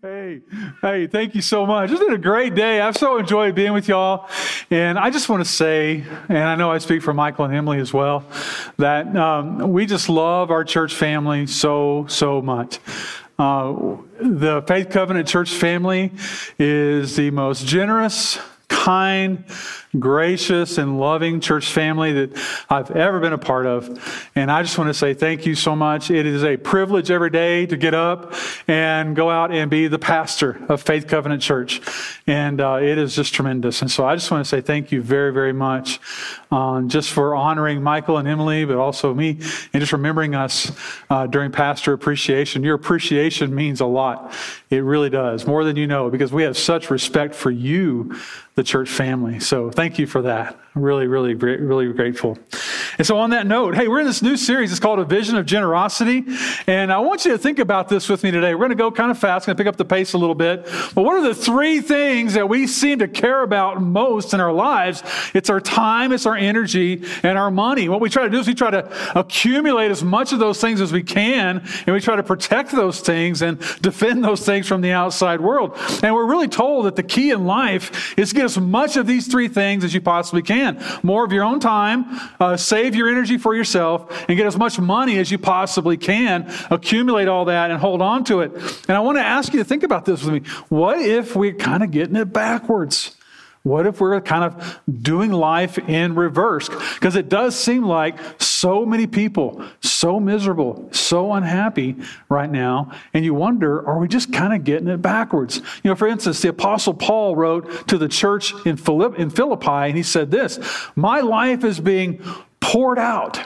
Hey, hey, thank you so much. It's been a great day. I've so enjoyed being with y'all. And I just want to say, and I know I speak for Michael and Emily as well, that um, we just love our church family so, so much. Uh, the Faith Covenant Church family is the most generous, kind, gracious, and loving church family that I've ever been a part of. And I just want to say thank you so much. It is a privilege every day to get up and go out and be the pastor of Faith Covenant Church. And uh, it is just tremendous. And so I just want to say thank you very, very much um, just for honoring Michael and Emily, but also me, and just remembering us uh, during pastor appreciation. Your appreciation means a lot. It really does, more than you know, because we have such respect for you, the church family. So thank you for that. Really, really, really grateful. And so, on that note, hey, we're in this new series. It's called A Vision of Generosity. And I want you to think about this with me today. We're going to go kind of fast, going to pick up the pace a little bit. But what are the three things that we seem to care about most in our lives? It's our time, it's our energy, and our money. What we try to do is we try to accumulate as much of those things as we can, and we try to protect those things and defend those things from the outside world. And we're really told that the key in life is get as much of these three things as you possibly can More of your own time, uh, save your energy for yourself, and get as much money as you possibly can. Accumulate all that and hold on to it. And I want to ask you to think about this with me. What if we're kind of getting it backwards? What if we're kind of doing life in reverse? Because it does seem like so many people, so miserable, so unhappy right now. And you wonder, are we just kind of getting it backwards? You know, for instance, the Apostle Paul wrote to the church in, in Philippi, and he said this My life is being poured out.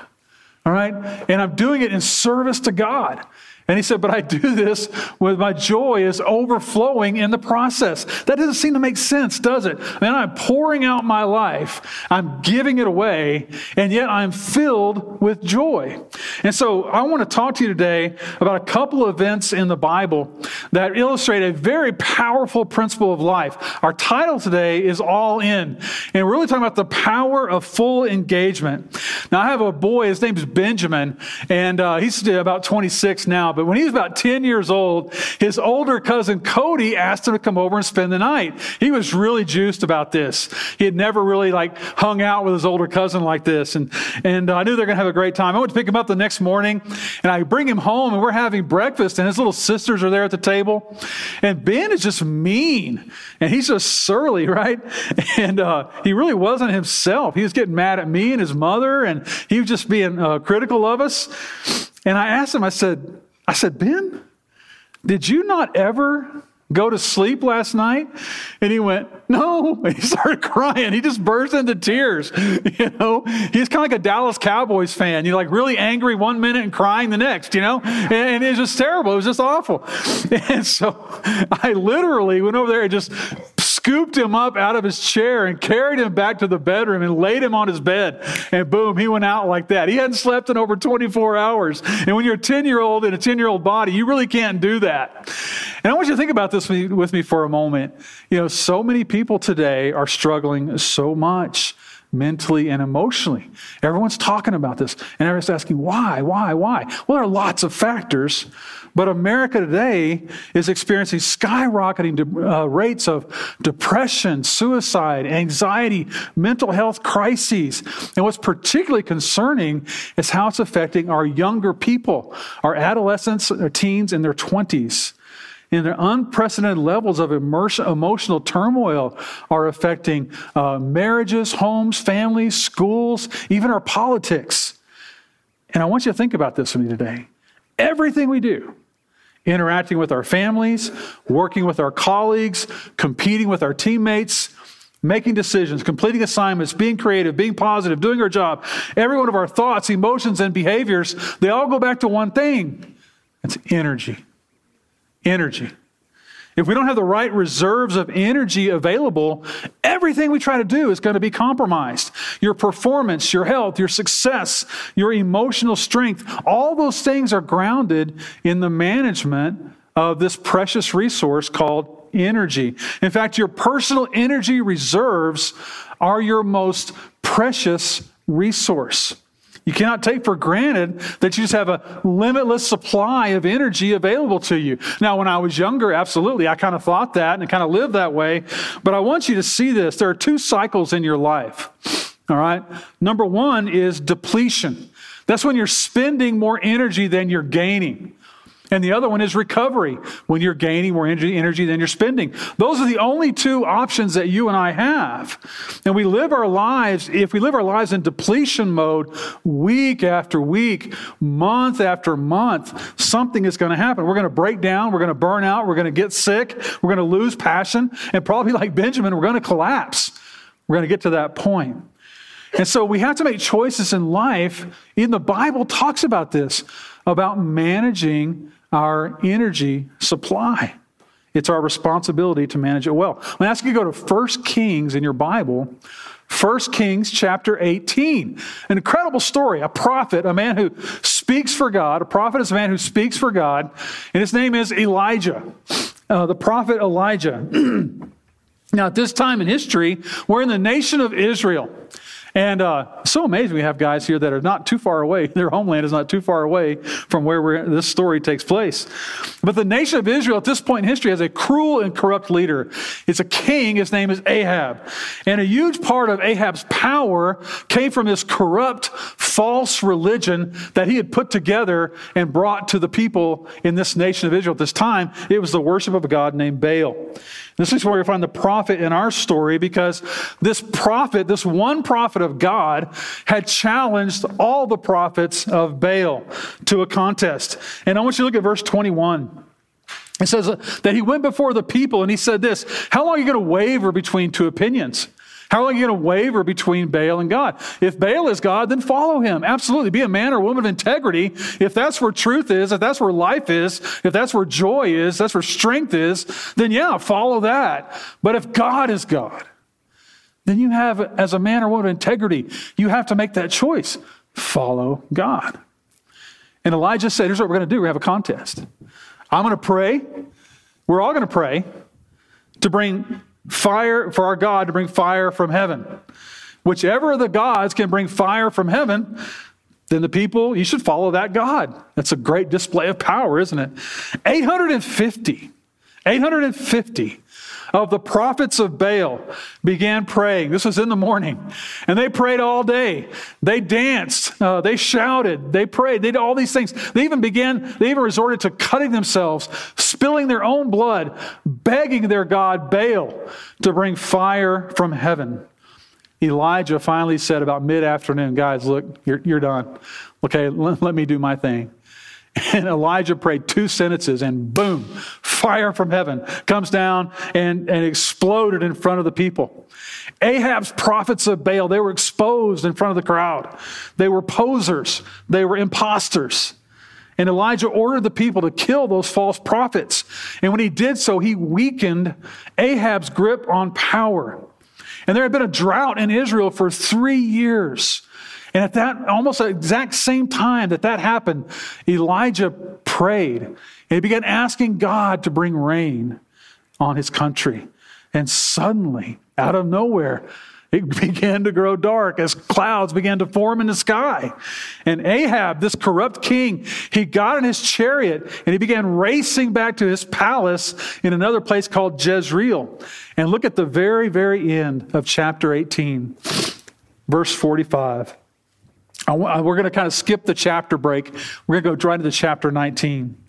All right? And I'm doing it in service to God. And he said, But I do this with my joy is overflowing in the process. That doesn't seem to make sense, does it? I mean, I'm pouring out my life, I'm giving it away, and yet I'm filled with joy. And so I want to talk to you today about a couple of events in the Bible that illustrate a very powerful principle of life. Our title today is All In. And we're really talking about the power of full engagement. Now, I have a boy, his name's Benjamin, and uh, he's about 26 now but when he was about 10 years old, his older cousin Cody asked him to come over and spend the night. He was really juiced about this. He had never really like hung out with his older cousin like this. And, and uh, I knew they're going to have a great time. I went to pick him up the next morning and I bring him home and we're having breakfast and his little sisters are there at the table. And Ben is just mean and he's just surly, right? And uh, he really wasn't himself. He was getting mad at me and his mother and he was just being uh, critical of us. And I asked him, I said, I said, Ben, did you not ever go to sleep last night? And he went, No. And he started crying. He just burst into tears. You know, he's kind of like a Dallas Cowboys fan. You're like really angry one minute and crying the next, you know? And, and it was just terrible. It was just awful. And so I literally went over there and just scooped him up out of his chair and carried him back to the bedroom and laid him on his bed. And boom, he went out like that. He hadn't slept in over 24 hours. And when you're a 10 year old in a 10 year old body, you really can't do that. And I want you to think about this with me for a moment. You know, so many people today are struggling so much mentally and emotionally. Everyone's talking about this, and everyone's asking, why, why, why? Well, there are lots of factors, but America today is experiencing skyrocketing uh, rates of depression, suicide, anxiety, mental health crises. And what's particularly concerning is how it's affecting our younger people, our adolescents, our teens in their 20s and their unprecedented levels of immersion, emotional turmoil are affecting uh, marriages, homes, families, schools, even our politics. And I want you to think about this with me today. Everything we do, interacting with our families, working with our colleagues, competing with our teammates, making decisions, completing assignments, being creative, being positive, doing our job, every one of our thoughts, emotions, and behaviors, they all go back to one thing it's energy energy. If we don't have the right reserves of energy available, everything we try to do is going to be compromised. Your performance, your health, your success, your emotional strength, all those things are grounded in the management of this precious resource called energy. In fact, your personal energy reserves are your most precious resource. You cannot take for granted that you just have a limitless supply of energy available to you. Now, when I was younger, absolutely, I kind of thought that and kind of lived that way. But I want you to see this. There are two cycles in your life. All right. Number one is depletion. That's when you're spending more energy than you're gaining. And the other one is recovery, when you're gaining more energy, than you're spending. Those are the only two options that you and I have. And we live our lives, if we live our lives in depletion mode week after week, month after month, something is going to happen. We're going to break down, we're going to burn out, we're going to get sick, we're going to lose passion, and probably like Benjamin, we're going to collapse. We're going to get to that point. And so we have to make choices in life. Even the Bible talks about this, about managing our energy supply. It's our responsibility to manage it well. I'm ask you to go to 1 Kings in your Bible, 1 Kings chapter 18. An incredible story. A prophet, a man who speaks for God. A prophet is a man who speaks for God, and his name is Elijah. Uh, the prophet Elijah. now, at this time in history, we're in the nation of Israel. And uh, so amazing we have guys here that are not too far away. Their homeland is not too far away from where this story takes place. But the nation of Israel at this point in history has a cruel and corrupt leader. It's a king. His name is Ahab. And a huge part of Ahab's power came from this corrupt, false religion that he had put together and brought to the people in this nation of Israel. At this time, it was the worship of a god named Baal. This is where we find the prophet in our story because this prophet, this one prophet of God, had challenged all the prophets of Baal to a contest. And I want you to look at verse 21. It says that he went before the people and he said this How long are you going to waver between two opinions? How long are you going to waver between Baal and God? If Baal is God, then follow him. Absolutely. Be a man or woman of integrity. If that's where truth is, if that's where life is, if that's where joy is, that's where strength is, then yeah, follow that. But if God is God, then you have, as a man or woman integrity, you have to make that choice. Follow God. And Elijah said, Here's what we're going to do. we have a contest. I'm going to pray. We're all going to pray to bring fire for our God to bring fire from heaven. Whichever of the gods can bring fire from heaven, then the people, you should follow that God. That's a great display of power, isn't it? 850, 850 of the prophets of Baal began praying. This was in the morning. And they prayed all day. They danced. Uh, they shouted. They prayed. They did all these things. They even began, they even resorted to cutting themselves, spilling their own blood, begging their God, Baal, to bring fire from heaven. Elijah finally said about mid afternoon, guys, look, you're, you're done. Okay, let, let me do my thing. And Elijah prayed two sentences, and boom, fire from heaven comes down and, and exploded in front of the people. Ahab's prophets of Baal, they were exposed in front of the crowd. They were posers, they were imposters. And Elijah ordered the people to kill those false prophets. And when he did so, he weakened Ahab's grip on power. And there had been a drought in Israel for three years. And at that almost exact same time that that happened, Elijah prayed and he began asking God to bring rain on his country. And suddenly, out of nowhere, it began to grow dark as clouds began to form in the sky. And Ahab, this corrupt king, he got in his chariot and he began racing back to his palace in another place called Jezreel. And look at the very, very end of chapter 18, verse 45 Uh, we're going to kind of skip the chapter break. We're going to go right into chapter 19.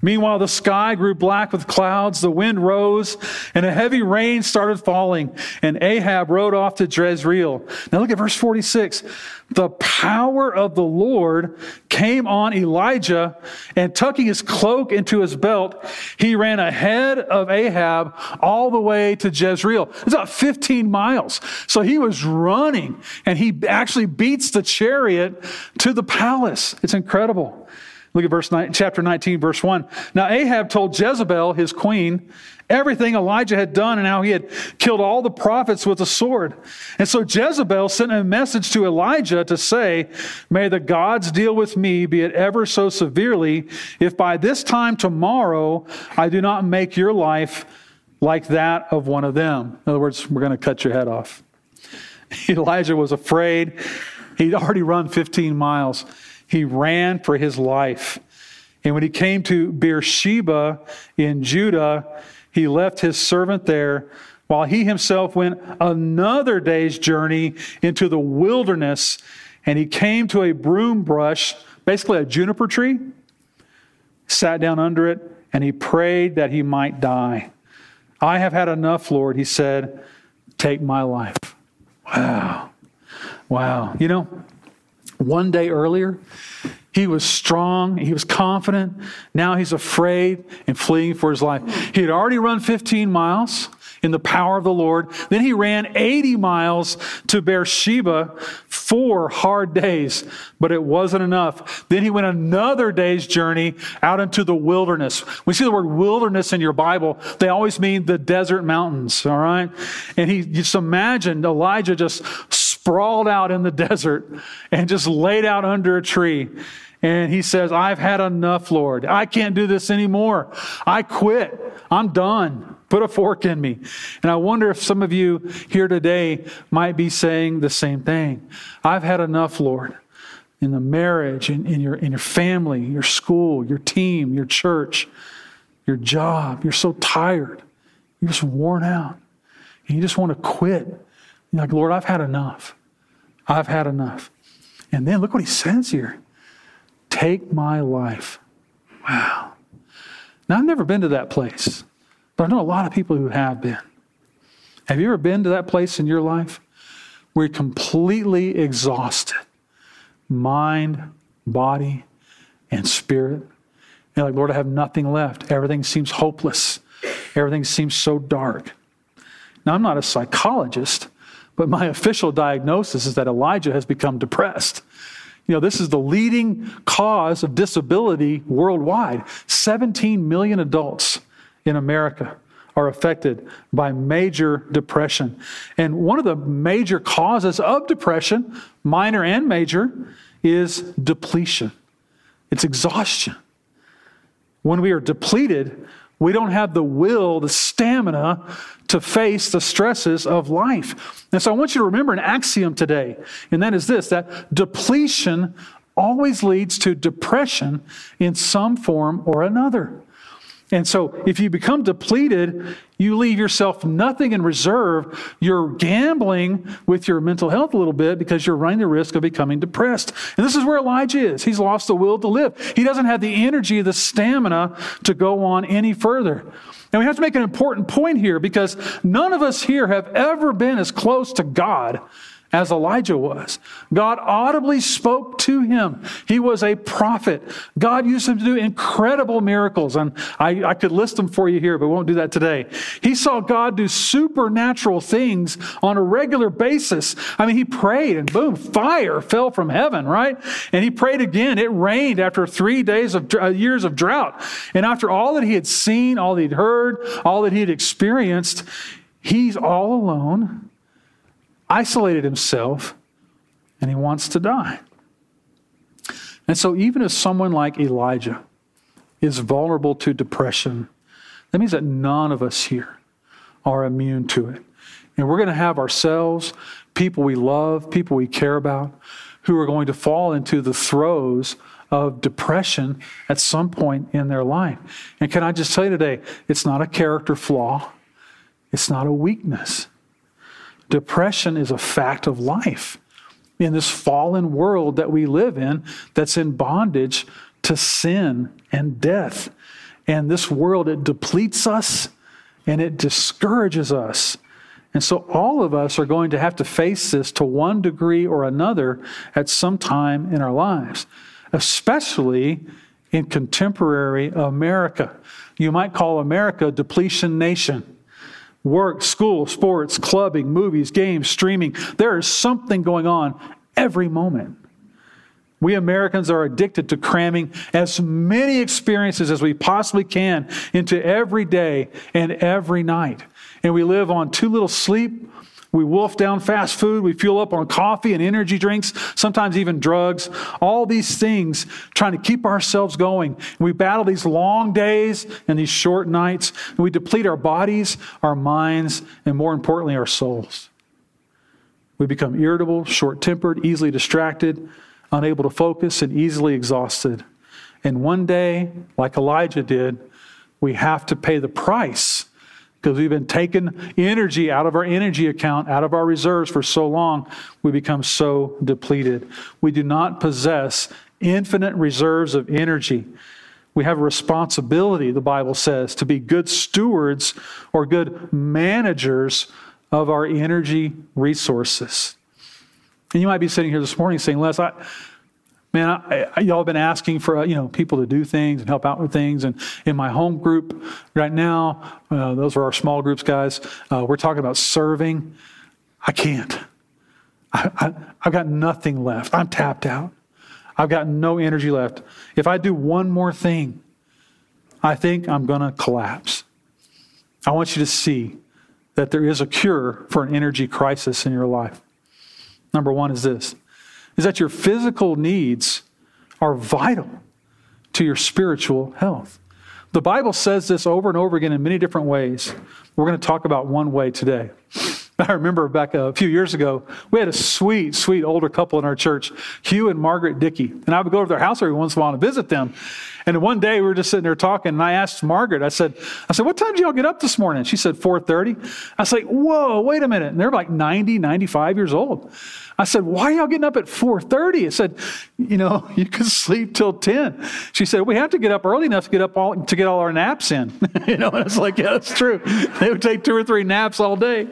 Meanwhile, the sky grew black with clouds, the wind rose, and a heavy rain started falling, and Ahab rode off to Jezreel. Now look at verse 46. The power of the Lord came on Elijah, and tucking his cloak into his belt, he ran ahead of Ahab all the way to Jezreel. It's about 15 miles. So he was running, and he actually beats the chariot to the palace. It's incredible. Look at verse 9, chapter 19, verse 1. Now Ahab told Jezebel, his queen, everything Elijah had done and how he had killed all the prophets with a sword. And so Jezebel sent a message to Elijah to say, May the gods deal with me, be it ever so severely, if by this time tomorrow I do not make your life like that of one of them. In other words, we're going to cut your head off. Elijah was afraid He'd already run 15 miles. He ran for his life. And when he came to Beersheba in Judah, he left his servant there while he himself went another day's journey into the wilderness. And he came to a broom brush, basically a juniper tree, sat down under it, and he prayed that he might die. I have had enough, Lord, he said. Take my life. Wow. Wow. You know, one day earlier, he was strong, he was confident. Now he's afraid and fleeing for his life. He had already run 15 miles in the power of the Lord. Then he ran 80 miles to Beersheba, four hard days, but it wasn't enough. Then he went another day's journey out into the wilderness. You see the word wilderness in your Bible, they always mean the desert mountains, all right? And he just imagined Elijah just sprawled out in the desert and just laid out under a tree. And he says, I've had enough, Lord. I can't do this anymore. I quit. I'm done. Put a fork in me. And I wonder if some of you here today might be saying the same thing. I've had enough, Lord. In the marriage, in, in, your, in your family, your school, your team, your church, your job. You're so tired. You're just worn out. And you just want to quit. You're like, Lord, I've had enough. I've had enough. And then look what he says here. Take my life. Wow. Now, I've never been to that place, but I know a lot of people who have been. Have you ever been to that place in your life where you're completely exhausted mind, body, and spirit? You're like, Lord, I have nothing left. Everything seems hopeless, everything seems so dark. Now, I'm not a psychologist, but my official diagnosis is that Elijah has become depressed. You know, this is the leading cause of disability worldwide. 17 million adults in America are affected by major depression. And one of the major causes of depression, minor and major, is depletion. It's exhaustion. When we are depleted, we don't have the will, the stamina to face the stresses of life. And so I want you to remember an axiom today, and that is this that depletion always leads to depression in some form or another. And so, if you become depleted, you leave yourself nothing in reserve. You're gambling with your mental health a little bit because you're running the risk of becoming depressed. And this is where Elijah is. He's lost the will to live. He doesn't have the energy, the stamina to go on any further. And we have to make an important point here because none of us here have ever been as close to God as Elijah was. God audibly spoke to him. He was a prophet. God used him to do incredible miracles. And I, I, could list them for you here, but we won't do that today. He saw God do supernatural things on a regular basis. I mean, he prayed and boom, fire fell from heaven, right? And he prayed again. It rained after three days of uh, years of drought. And after all that he had seen, all that he'd heard, all that he had experienced, he's all alone isolated himself and he wants to die. And so, even if someone like Elijah is vulnerable to depression, that means that none of us here are immune to it. And we're going to have ourselves, people we love, people we care about, who are going to fall into the throes of depression at some point in their life. And can I just tell you today, it's not a character flaw, it's not a weakness. Depression is a fact of life in this fallen world that we live in that's in bondage to sin and death. And this world, it depletes us and it discourages us. And so all of us are going to have to face this to one degree or another at some time in our lives, especially in contemporary America. You might call America a depletion nation work, school, sports, clubbing, movies, games, streaming. There is something going on every moment. We Americans are addicted to cramming as many experiences as we possibly can into every day and every night. And we live on too little sleep, we wolf down fast food. We fuel up on coffee and energy drinks, sometimes even drugs. All these things trying to keep ourselves going. We battle these long days and these short nights. And we deplete our bodies, our minds, and more importantly, our souls. We become irritable, short tempered, easily distracted, unable to focus, and easily exhausted. And one day, like Elijah did, we have to pay the price because we've been taking energy out of our energy account, out of our reserves for so long, we become so depleted. We do not possess infinite reserves of energy. We have a responsibility, the Bible says, to be good stewards or good managers of our energy resources. And you might be sitting here this morning saying, Les, I, man, I, I, y'all have been asking for you know people to do things and help out with things. And in my home group right now, uh, those are our small groups, guys. Uh, we're talking about serving. I can't. I, I, I've got nothing left. I'm tapped out. I've got no energy left. If I do one more thing, I think I'm going to collapse. I want you to see that there is a cure for an energy crisis in your life. Number one is this is that your physical needs are vital to your spiritual health. The Bible says this over and over again in many different ways. We're going to talk about one way today. I remember back a few years ago, we had a sweet, sweet older couple in our church, Hugh and Margaret Dickey. And I would go to their house every once in a while to visit them. And one day we were just sitting there talking, and I asked Margaret, I said, I said, what time did y'all get up this morning? She said, 4.30. I was like, whoa, wait a minute. And they're like 90, 95 years old. I said, why are y'all getting up at 4.30? I said, you know, you can sleep till 10. She said, we have to get up early enough to get up all, to get all our naps in. you know, and it's like, yeah, that's true. They would take two or three naps all day.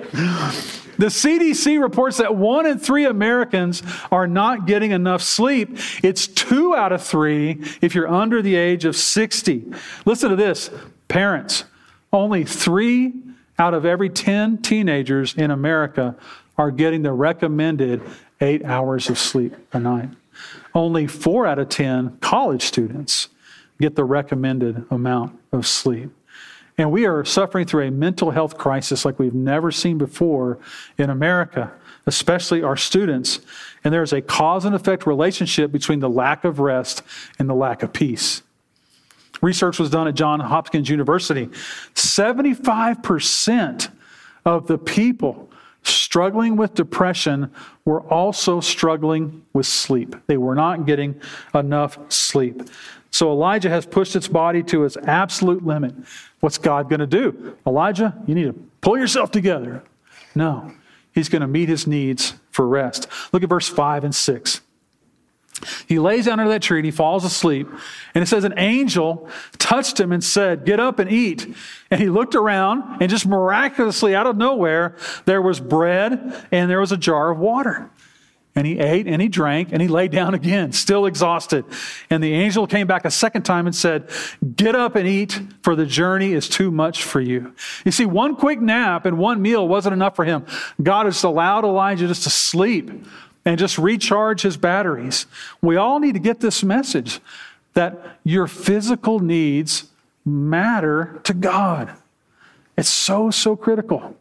The CDC reports that one in three Americans are not getting enough sleep. It's two out of three if you're under the age of 60. Listen to this parents, only three out of every 10 teenagers in America are getting the recommended eight hours of sleep a night. Only four out of 10 college students get the recommended amount of sleep. And we are suffering through a mental health crisis like we've never seen before in America, especially our students. And there's a cause and effect relationship between the lack of rest and the lack of peace. Research was done at Johns Hopkins University. 75% of the people struggling with depression were also struggling with sleep. They were not getting enough sleep. So Elijah has pushed its body to its absolute limit. What's God going to do? Elijah, you need to pull yourself together. No, he's going to meet his needs for rest. Look at verse 5 and 6. He lays down under that tree and he falls asleep. And it says, An angel touched him and said, Get up and eat. And he looked around, and just miraculously out of nowhere, there was bread and there was a jar of water. And he ate and he drank and he lay down again, still exhausted. And the angel came back a second time and said, Get up and eat, for the journey is too much for you. You see, one quick nap and one meal wasn't enough for him. God has allowed Elijah just to sleep and just recharge his batteries. We all need to get this message that your physical needs matter to God. It's so, so critical.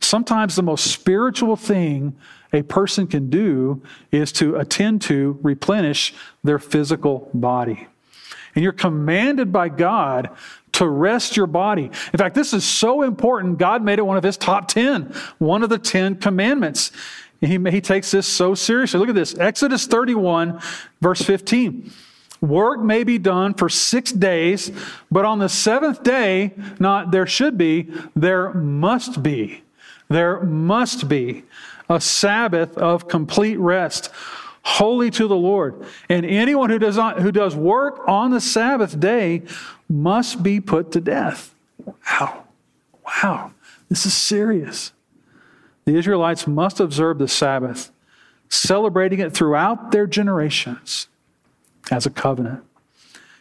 Sometimes the most spiritual thing a person can do is to attend to, replenish their physical body. And you're commanded by God to rest your body. In fact, this is so important, God made it one of his top 10, one of the 10 commandments. He, he takes this so seriously. Look at this Exodus 31, verse 15. Work may be done for six days, but on the seventh day, not there should be, there must be. There must be a Sabbath of complete rest, holy to the Lord. And anyone who does not who does work on the Sabbath day must be put to death. Wow. Wow. This is serious. The Israelites must observe the Sabbath, celebrating it throughout their generations as a covenant.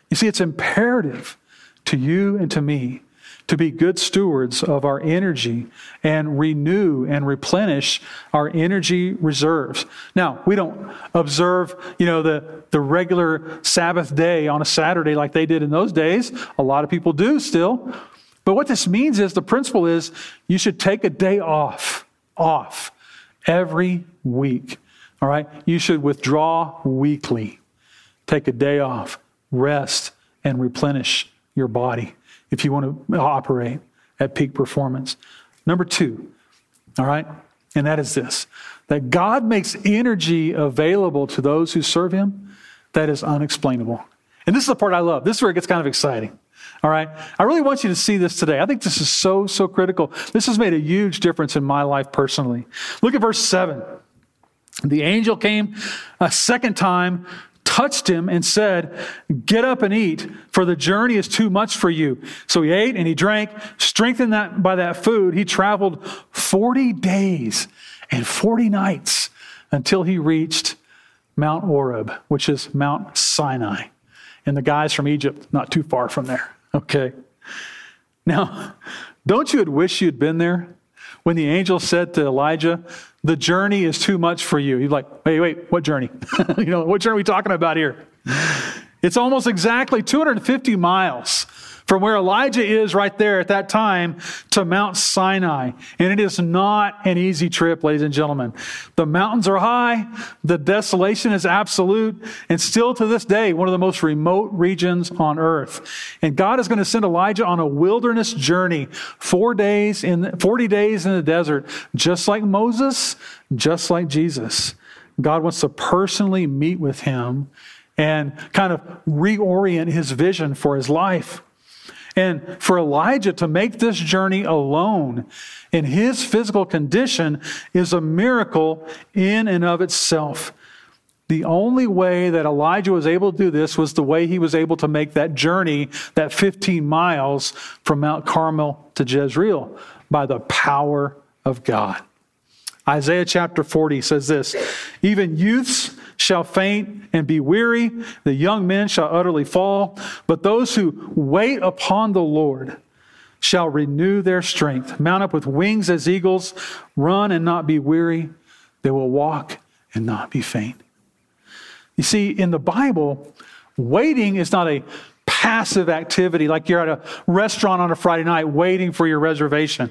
You see, it's imperative to you and to me to be good stewards of our energy and renew and replenish our energy reserves. Now, we don't observe, you know, the, the regular Sabbath day on a Saturday like they did in those days. A lot of people do still. But what this means is the principle is you should take a day off, off every week. All right? You should withdraw weekly. Take a day off, rest, and replenish your body if you want to operate at peak performance. Number two, all right, and that is this that God makes energy available to those who serve him that is unexplainable. And this is the part I love. This is where it gets kind of exciting. All right. I really want you to see this today. I think this is so, so critical. This has made a huge difference in my life personally. Look at verse 7. The angel came a second time, touched him, and said, Get up and eat, for the journey is too much for you. So he ate and he drank. Strengthened that, by that food, he traveled 40 days and 40 nights until he reached Mount Horeb, which is Mount Sinai. And the guys from Egypt, not too far from there. Okay. Now, don't you wish you'd been there when the angel said to Elijah, The journey is too much for you? He's like, Wait, wait, what journey? you know, what journey are we talking about here? It's almost exactly 250 miles from where Elijah is right there at that time to Mount Sinai. And it is not an easy trip, ladies and gentlemen. The mountains are high, the desolation is absolute, and still to this day, one of the most remote regions on earth. And God is going to send Elijah on a wilderness journey, four days in, 40 days in the desert, just like Moses, just like Jesus. God wants to personally meet with him and kind of reorient his vision for his life. And for Elijah to make this journey alone in his physical condition is a miracle in and of itself. The only way that Elijah was able to do this was the way he was able to make that journey, that 15 miles from Mount Carmel to Jezreel, by the power of God. Isaiah chapter 40 says this Even youths shall faint and be weary, the young men shall utterly fall, but those who wait upon the Lord shall renew their strength, mount up with wings as eagles, run and not be weary, they will walk and not be faint. You see, in the Bible, waiting is not a passive activity like you're at a restaurant on a Friday night waiting for your reservation.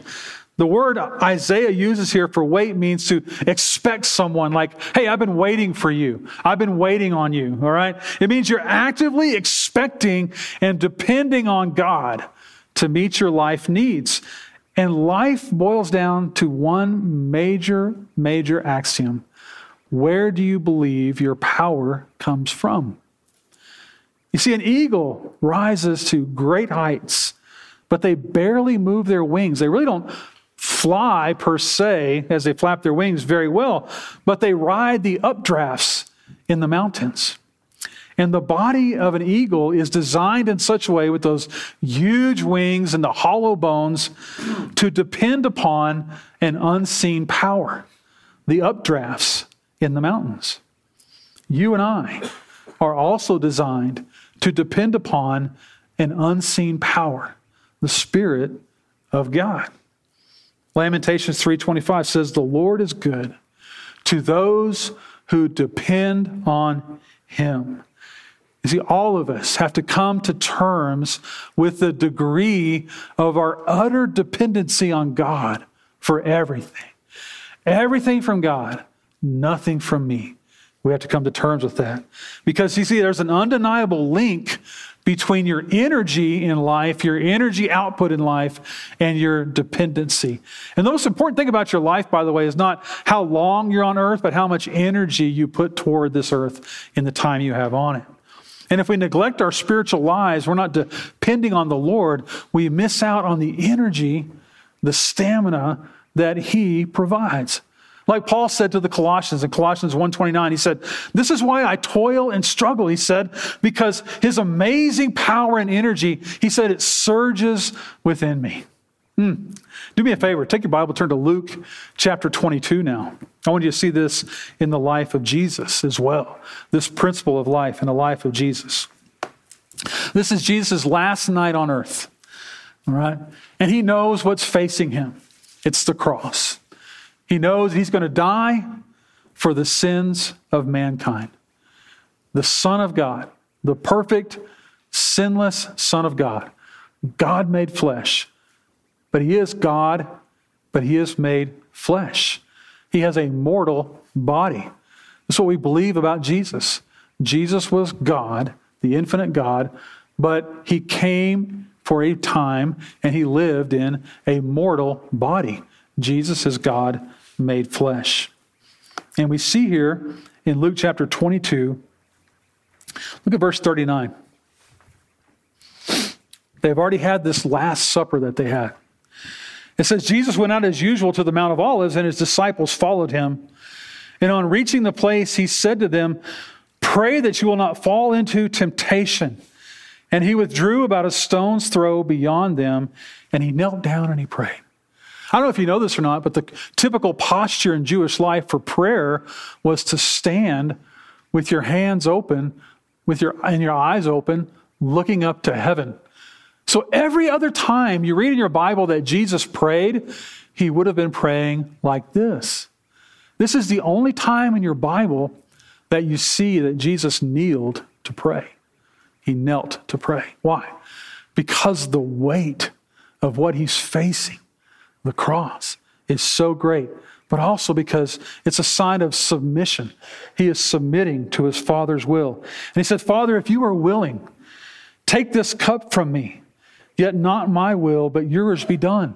The word Isaiah uses here for wait means to expect someone like, hey, I've been waiting for you. I've been waiting on you. All right. It means you're actively expecting and depending on God to meet your life needs. And life boils down to one major, major axiom. Where do you believe your power comes from? You see, an eagle rises to great heights, but they barely move their wings. They really don't fly per se as they flap their wings very well, but they ride the updrafts in the mountains. And the body of an eagle is designed in such a way with those huge wings and the hollow bones to depend upon an unseen power, the updrafts in the mountains. You and I are also designed to depend upon an unseen power, the Spirit of God. Lamentations 3:25 says the Lord is good to those who depend on him. You see, all of us have to come to terms with the degree of our utter dependency on God for everything. Everything from God, nothing from me. We have to come to terms with that. Because you see, there's an undeniable link between your energy in life, your energy output in life, and your dependency. And the most important thing about your life, by the way, is not how long you're on earth, but how much energy you put toward this earth in the time you have on it. And if we neglect our spiritual lives, we're not depending on the Lord, we miss out on the energy, the stamina that He provides. Like Paul said to the Colossians in Colossians 1:29, he said, "This is why I toil and struggle," he said, because his amazing power and energy, he said, it surges within me. Hmm. Do me a favor, take your Bible, turn to Luke chapter 22 now. I want you to see this in the life of Jesus as well. This principle of life in the life of Jesus. This is Jesus' last night on earth. All right? And he knows what's facing him. It's the cross. He knows he's going to die for the sins of mankind. The Son of God, the perfect, sinless Son of God, God made flesh. But he is God, but he is made flesh. He has a mortal body. That's what we believe about Jesus. Jesus was God, the infinite God, but he came for a time and he lived in a mortal body. Jesus is God made flesh. And we see here in Luke chapter 22, look at verse 39. They've already had this last supper that they had. It says, Jesus went out as usual to the Mount of Olives, and his disciples followed him. And on reaching the place, he said to them, Pray that you will not fall into temptation. And he withdrew about a stone's throw beyond them, and he knelt down and he prayed. I don't know if you know this or not, but the typical posture in Jewish life for prayer was to stand with your hands open, with your and your eyes open, looking up to heaven. So every other time you read in your Bible that Jesus prayed, he would have been praying like this. This is the only time in your Bible that you see that Jesus kneeled to pray. He knelt to pray. Why? Because the weight of what he's facing, the cross, is so great, but also because it's a sign of submission. He is submitting to his Father's will. And he said, Father, if you are willing, take this cup from me, yet not my will, but yours be done.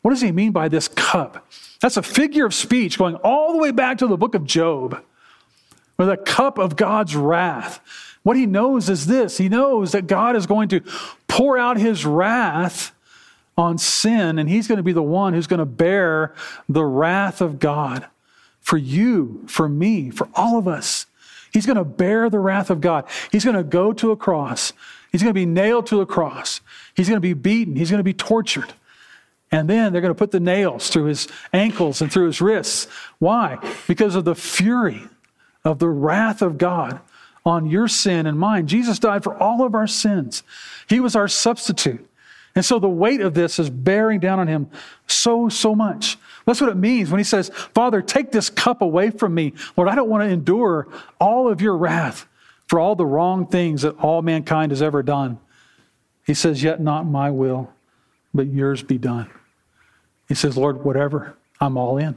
What does he mean by this cup? That's a figure of speech going all the way back to the book of Job, with a cup of God's wrath. What he knows is this he knows that God is going to pour out his wrath on sin, and he's going to be the one who's going to bear the wrath of God for you, for me, for all of us. He's going to bear the wrath of God. He's going to go to a cross. He's going to be nailed to a cross. He's going to be beaten. He's going to be tortured. And then they're going to put the nails through his ankles and through his wrists. Why? Because of the fury of the wrath of God on your sin and mine. Jesus died for all of our sins. He was our substitute. And so the weight of this is bearing down on him so, so much. That's what it means when he says, Father, take this cup away from me. Lord, I don't want to endure all of your wrath for all the wrong things that all mankind has ever done. He says, Yet not my will, but yours be done. He says, Lord, whatever, I'm all in.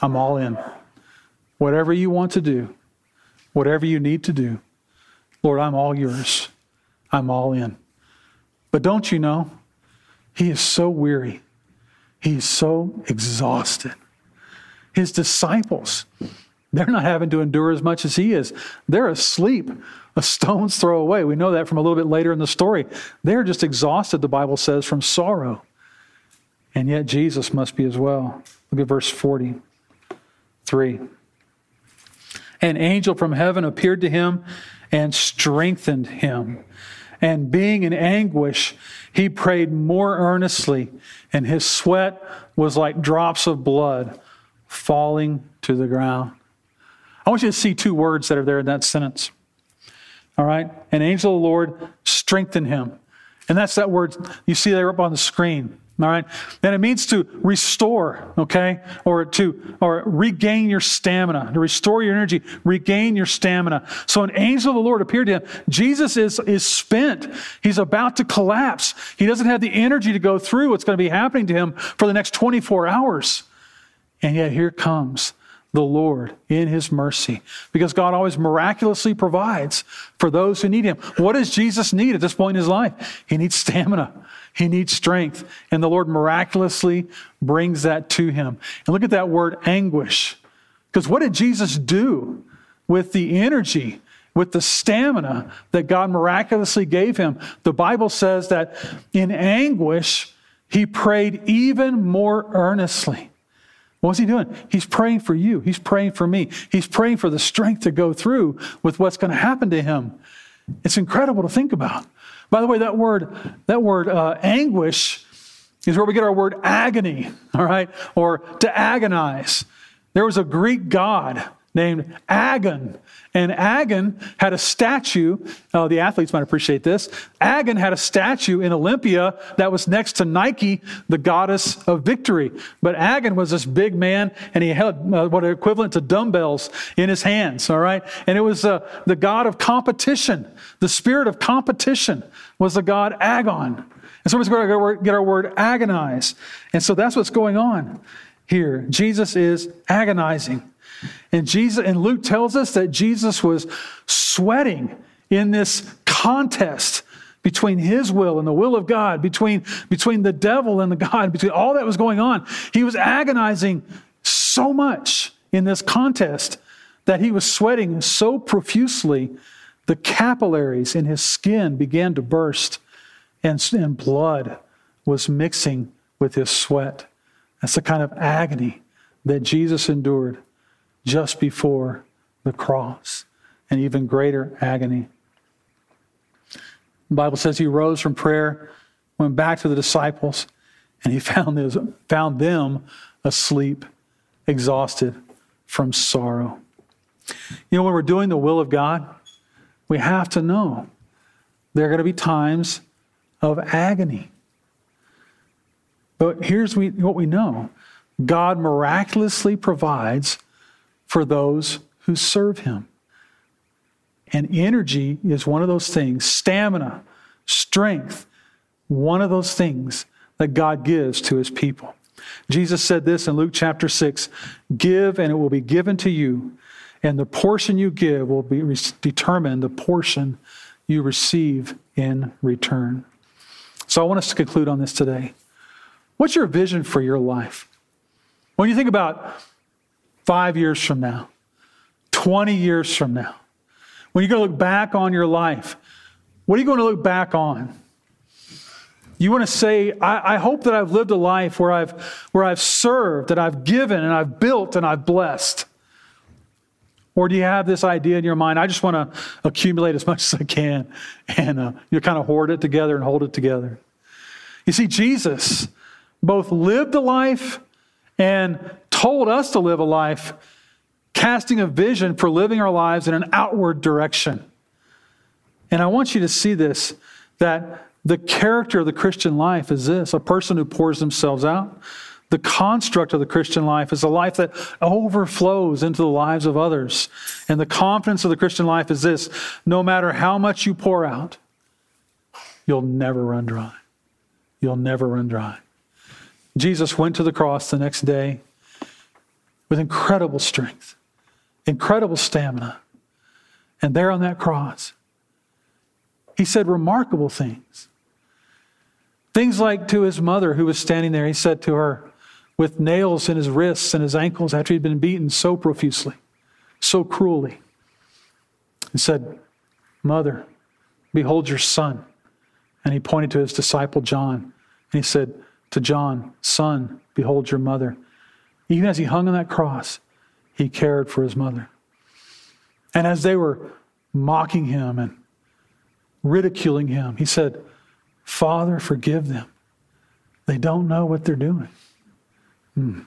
I'm all in. Whatever you want to do, whatever you need to do, Lord, I'm all yours. I'm all in. But don't you know, he is so weary. He is so exhausted. His disciples, they're not having to endure as much as he is. They're asleep, a stone's throw away. We know that from a little bit later in the story. They're just exhausted, the Bible says, from sorrow. And yet Jesus must be as well. Look at verse 43. An angel from heaven appeared to him and strengthened him. And being in anguish, he prayed more earnestly, and his sweat was like drops of blood falling to the ground. I want you to see two words that are there in that sentence. All right? An angel of the Lord strengthened him. And that's that word you see there up on the screen. All right. And it means to restore, okay? Or to, or regain your stamina, to restore your energy, regain your stamina. So an angel of the Lord appeared to him. Jesus is, is spent. He's about to collapse. He doesn't have the energy to go through what's going to be happening to him for the next 24 hours. And yet here comes the Lord in his mercy because God always miraculously provides for those who need him. What does Jesus need at this point in his life? He needs stamina. He needs strength. And the Lord miraculously brings that to him. And look at that word anguish. Because what did Jesus do with the energy, with the stamina that God miraculously gave him? The Bible says that in anguish, he prayed even more earnestly. What's he doing? He's praying for you. He's praying for me. He's praying for the strength to go through with what's going to happen to him. It's incredible to think about. By the way, that word, that word uh, anguish is where we get our word agony, all right, or to agonize. There was a Greek god named Agon. And Agon had a statue. Oh, the athletes might appreciate this. Agon had a statue in Olympia that was next to Nike, the goddess of victory. But Agon was this big man, and he held uh, what are equivalent to dumbbells in his hands. All right, and it was uh, the god of competition. The spirit of competition was the god Agon. And so we're going to get our word agonize. And so that's what's going on here. Jesus is agonizing. And Jesus and Luke tells us that Jesus was sweating in this contest between his will and the will of God, between, between the devil and the God, between all that was going on. He was agonizing so much in this contest that he was sweating so profusely, the capillaries in his skin began to burst, and, and blood was mixing with his sweat. That's the kind of agony that Jesus endured just before the cross, and even greater agony. The Bible says he rose from prayer, went back to the disciples, and he found, this, found them asleep, exhausted from sorrow. You know, when we're doing the will of God, we have to know there are going to be times of agony. But here's what we know God miraculously provides for those who serve him. And energy is one of those things, stamina, strength, one of those things that God gives to his people. Jesus said this in Luke chapter 6 Give, and it will be given to you, and the portion you give will be determined the portion you receive in return. So I want us to conclude on this today. What's your vision for your life? When you think about five years from now, 20 years from now, when you're going to look back on your life, what are you going to look back on? You want to say, I, I, hope that I've lived a life where I've, where I've served, that I've given, and I've built, and I've blessed. Or do you have this idea in your mind, I just want to accumulate as much as I can, and uh, you kind of hoard it together and hold it together? You see, Jesus both lived a life and told us to live a life, casting a vision for living our lives in an outward direction. And I want you to see this that the character of the Christian life is this a person who pours themselves out. The construct of the Christian life is a life that overflows into the lives of others. And the confidence of the Christian life is this no matter how much you pour out, you'll never run dry. You'll never run dry. Jesus went to the cross the next day with incredible strength, incredible stamina. And there on that cross, he said remarkable things. Things like to his mother who was standing there, he said to her, with nails in his wrists and his ankles after he'd been beaten so profusely, so cruelly, he said, Mother, behold your son. And he pointed to his disciple John, and he said to John, Son, behold your mother. Even as he hung on that cross, he cared for his mother. And as they were mocking him and ridiculing him, he said, Father, forgive them. They don't know what they're doing. Hmm.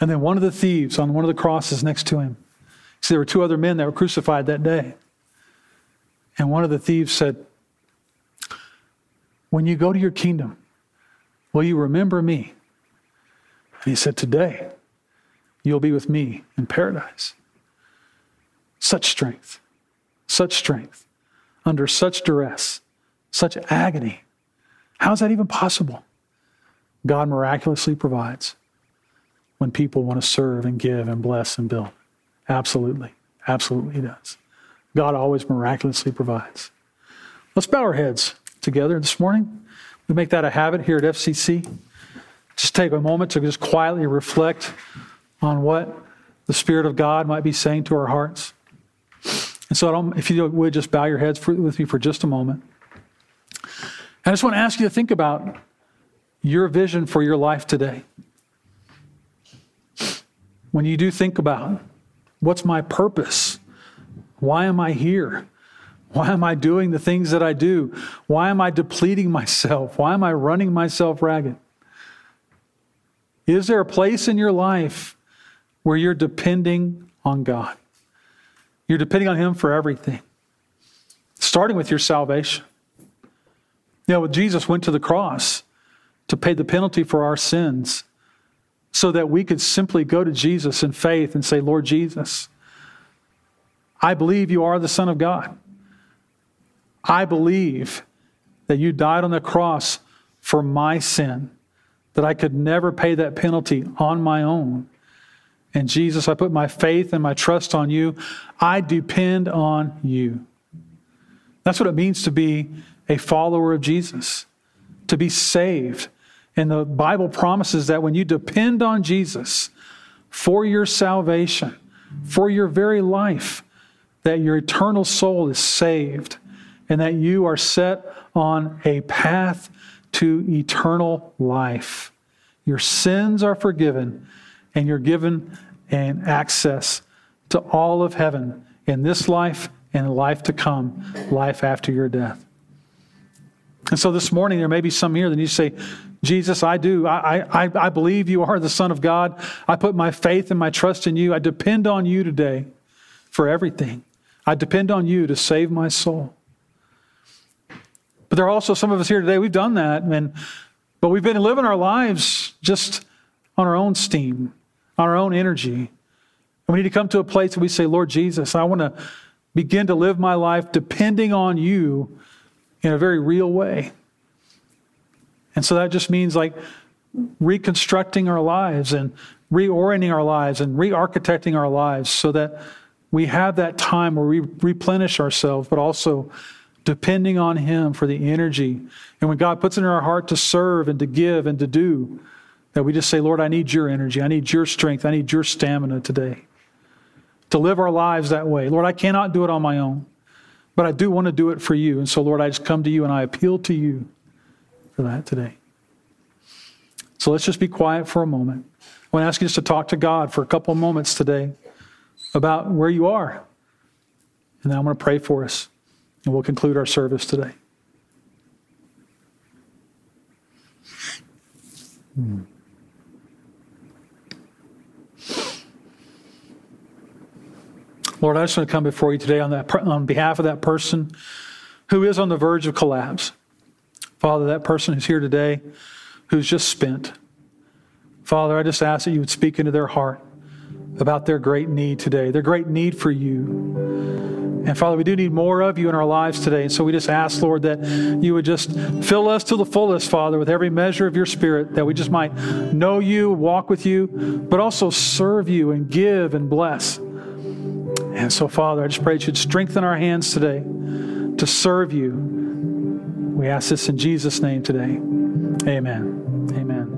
And then one of the thieves on one of the crosses next to him, see, there were two other men that were crucified that day. And one of the thieves said, When you go to your kingdom, will you remember me? And he said, Today, you'll be with me in paradise. Such strength, such strength, under such duress such agony. How is that even possible? God miraculously provides when people want to serve and give and bless and build. Absolutely. Absolutely, He does. God always miraculously provides. Let's bow our heads together this morning. We make that a habit here at FCC. Just take a moment to just quietly reflect on what the Spirit of God might be saying to our hearts. And so, if you would just bow your heads for, with me for just a moment. I just want to ask you to think about your vision for your life today. When you do think about what's my purpose? Why am I here? Why am I doing the things that I do? Why am I depleting myself? Why am I running myself ragged? Is there a place in your life where you're depending on God? You're depending on Him for everything, starting with your salvation. You know, Jesus went to the cross to pay the penalty for our sins so that we could simply go to Jesus in faith and say, Lord Jesus, I believe you are the Son of God. I believe that you died on the cross for my sin, that I could never pay that penalty on my own. And Jesus, I put my faith and my trust on you. I depend on you. That's what it means to be a follower of Jesus, to be saved. And the Bible promises that when you depend on Jesus, for your salvation, for your very life, that your eternal soul is saved and that you are set on a path to eternal life. Your sins are forgiven and you're given an access to all of heaven in this life and life to come, life after your death. And so this morning, there may be some here that you say, Jesus, I do. I, I, I believe you are the Son of God. I put my faith and my trust in you. I depend on you today for everything. I depend on you to save my soul. But there are also some of us here today, we've done that, and, but we've been living our lives just on our own steam, on our own energy. And we need to come to a place where we say, Lord Jesus, I want to begin to live my life depending on you in a very real way. And so that just means like reconstructing our lives and reorienting our lives and re architecting our lives so that we have that time where we replenish ourselves, but also depending on Him for the energy. And when God puts it in our heart to serve and to give and to do, that we just say, Lord, I need your energy. I need your strength. I need your stamina today to live our lives that way. Lord, I cannot do it on my own, but I do want to do it for you. And so, Lord, I just come to you and I appeal to you for that today. So let's just be quiet for a moment. I want to ask you just to talk to God for a couple of moments today about where you are. And then I'm going to pray for us. And we'll conclude our service today. Hmm. Lord, I just want to come before you today on, that, on behalf of that person who is on the verge of collapse. Father, that person who's here today who's just spent. Father, I just ask that you would speak into their heart about their great need today, their great need for you. And Father, we do need more of you in our lives today. And so we just ask, Lord, that you would just fill us to the fullest, Father, with every measure of your Spirit, that we just might know you, walk with you, but also serve you and give and bless. And so, Father, I just pray that you'd strengthen our hands today to serve you. We ask this in Jesus' name today. Amen. Amen.